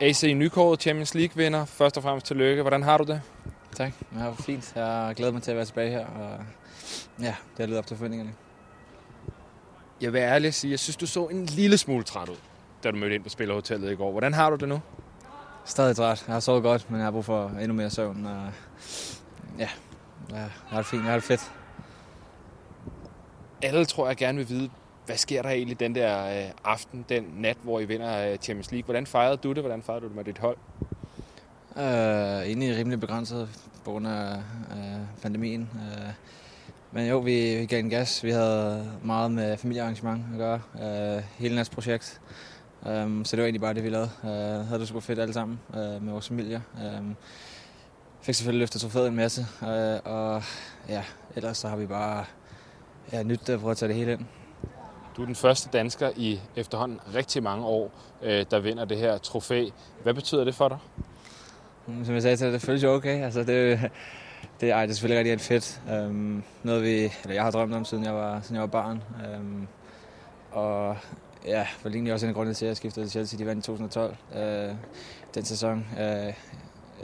AC Nykåret, Champions League-vinder. Først og fremmest tillykke. Hvordan har du det? Tak. Jeg har fint. Jeg glæder mig til at være tilbage her. Og ja, det har lidt op til forventningerne. Jeg vil ærligt sige, jeg synes, du så en lille smule træt ud, da du mødte ind på Spillerhotellet i går. Hvordan har du det nu? Stadig træt. Jeg har sovet godt, men jeg har brug for endnu mere søvn. Og ja, jeg har det fint. Jeg har det fedt. Alle tror jeg gerne vil vide, hvad sker der egentlig den der øh, aften, den nat, hvor I vinder øh, Champions League? Hvordan fejrede du det? Hvordan fejrede du det med dit hold? Øh, egentlig rimelig begrænset på grund af øh, pandemien. Øh, men jo, vi, vi gav en gas. Vi havde meget med familiearrangement at gøre. Øh, hele næste projekt. Øh, så det var egentlig bare det, vi lavede. Øh, havde det super fedt alle sammen øh, med vores familier. Øh, fik selvfølgelig løftet trofæet en masse. Øh, og ja, ellers så har vi bare ja, nyt det prøve at tage det hele ind. Du er den første dansker i efterhånden rigtig mange år, øh, der vinder det her trofæ. Hvad betyder det for dig? Mm, som jeg sagde til dig, det føles jo okay. Altså, det, det, ej, det er selvfølgelig rigtig, fedt. Øhm, noget vi, eller jeg har drømt om, siden jeg var, siden jeg var barn. Øhm, og ja, for egentlig også en grund til, at jeg skiftede til Chelsea. De vandt i 2012, øh, den sæson. Øh,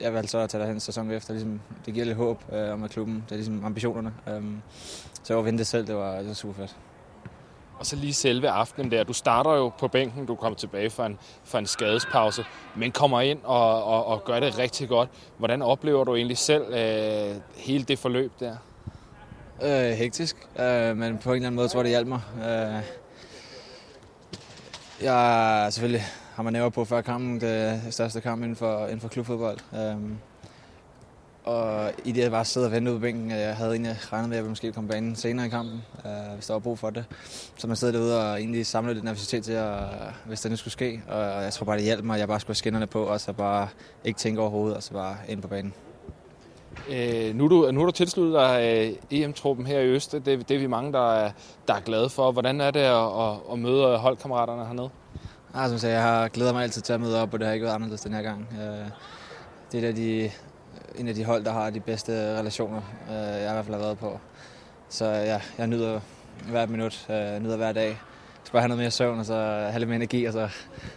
jeg valgte så at tage derhen sæson efter. Ligesom, det giver lidt håb øh, om at klubben. Det er ligesom ambitionerne. Um, så jeg var det selv. Det var, det var super fedt. Og så lige selve aftenen der. Du starter jo på bænken, du kommer tilbage fra en, fra en skadespause, men kommer ind og, og, og gør det rigtig godt. Hvordan oplever du egentlig selv øh, hele det forløb der? Øh, hektisk, øh, men på en eller anden måde tror jeg, det hjalp mig. Øh, jeg selvfølgelig har man nævnt på før kampen, det største kamp inden for, inden for klubfodbold. Øh, og i det, jeg bare sidder og vente ude på bænken, jeg havde egentlig regnet med, at jeg måske komme banen senere i kampen, øh, hvis der var brug for det. Så man sidder derude og egentlig samler lidt nervøsitet til, at, hvis det nu skulle ske. Og jeg tror bare, det hjalp mig, at jeg bare skulle have skinnerne på, og så bare ikke tænke overhovedet, og så bare ind på banen. Øh, nu, du, nu er du tilsluttet dig øh, EM-truppen her i Øst. Det, det er vi mange, der er, der er glade for. Hvordan er det at, at, at møde holdkammeraterne hernede? Ja, som jeg, sagde, jeg har glædet mig altid til at møde op, og det har ikke været anderledes den her gang. Øh, det er de en af de hold, der har de bedste relationer, øh, jeg i hvert fald har været på. Så ja, jeg nyder hvert minut, øh, nyder hver dag. Jeg skal bare have noget mere søvn, og så have lidt mere energi, og så,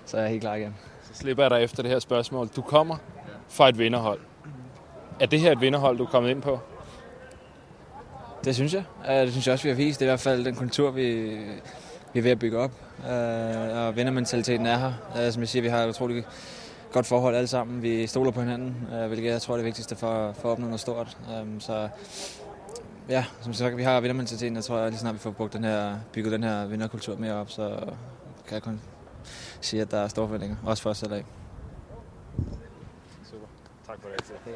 så er jeg helt klar igen. Så slipper jeg dig efter det her spørgsmål. Du kommer fra et vinderhold. Er det her et vinderhold, du er kommet ind på? Det synes jeg. Det synes jeg også, vi har vist. Det er i hvert fald den kultur, vi, vi er ved at bygge op. Og vindermentaliteten er her. Som jeg siger, vi har utrolig godt forhold alle sammen. Vi stoler på hinanden, øh, hvilket jeg tror er det vigtigste for, for at opnå noget stort. Um, så ja, som sagt, vi har vindermentaliteten. Jeg tror, at lige snart vi får brugt den her, bygget den her vinderkultur mere op, så kan jeg kun sige, at der er store forventninger. Også for os selv af. Super. Tak for det.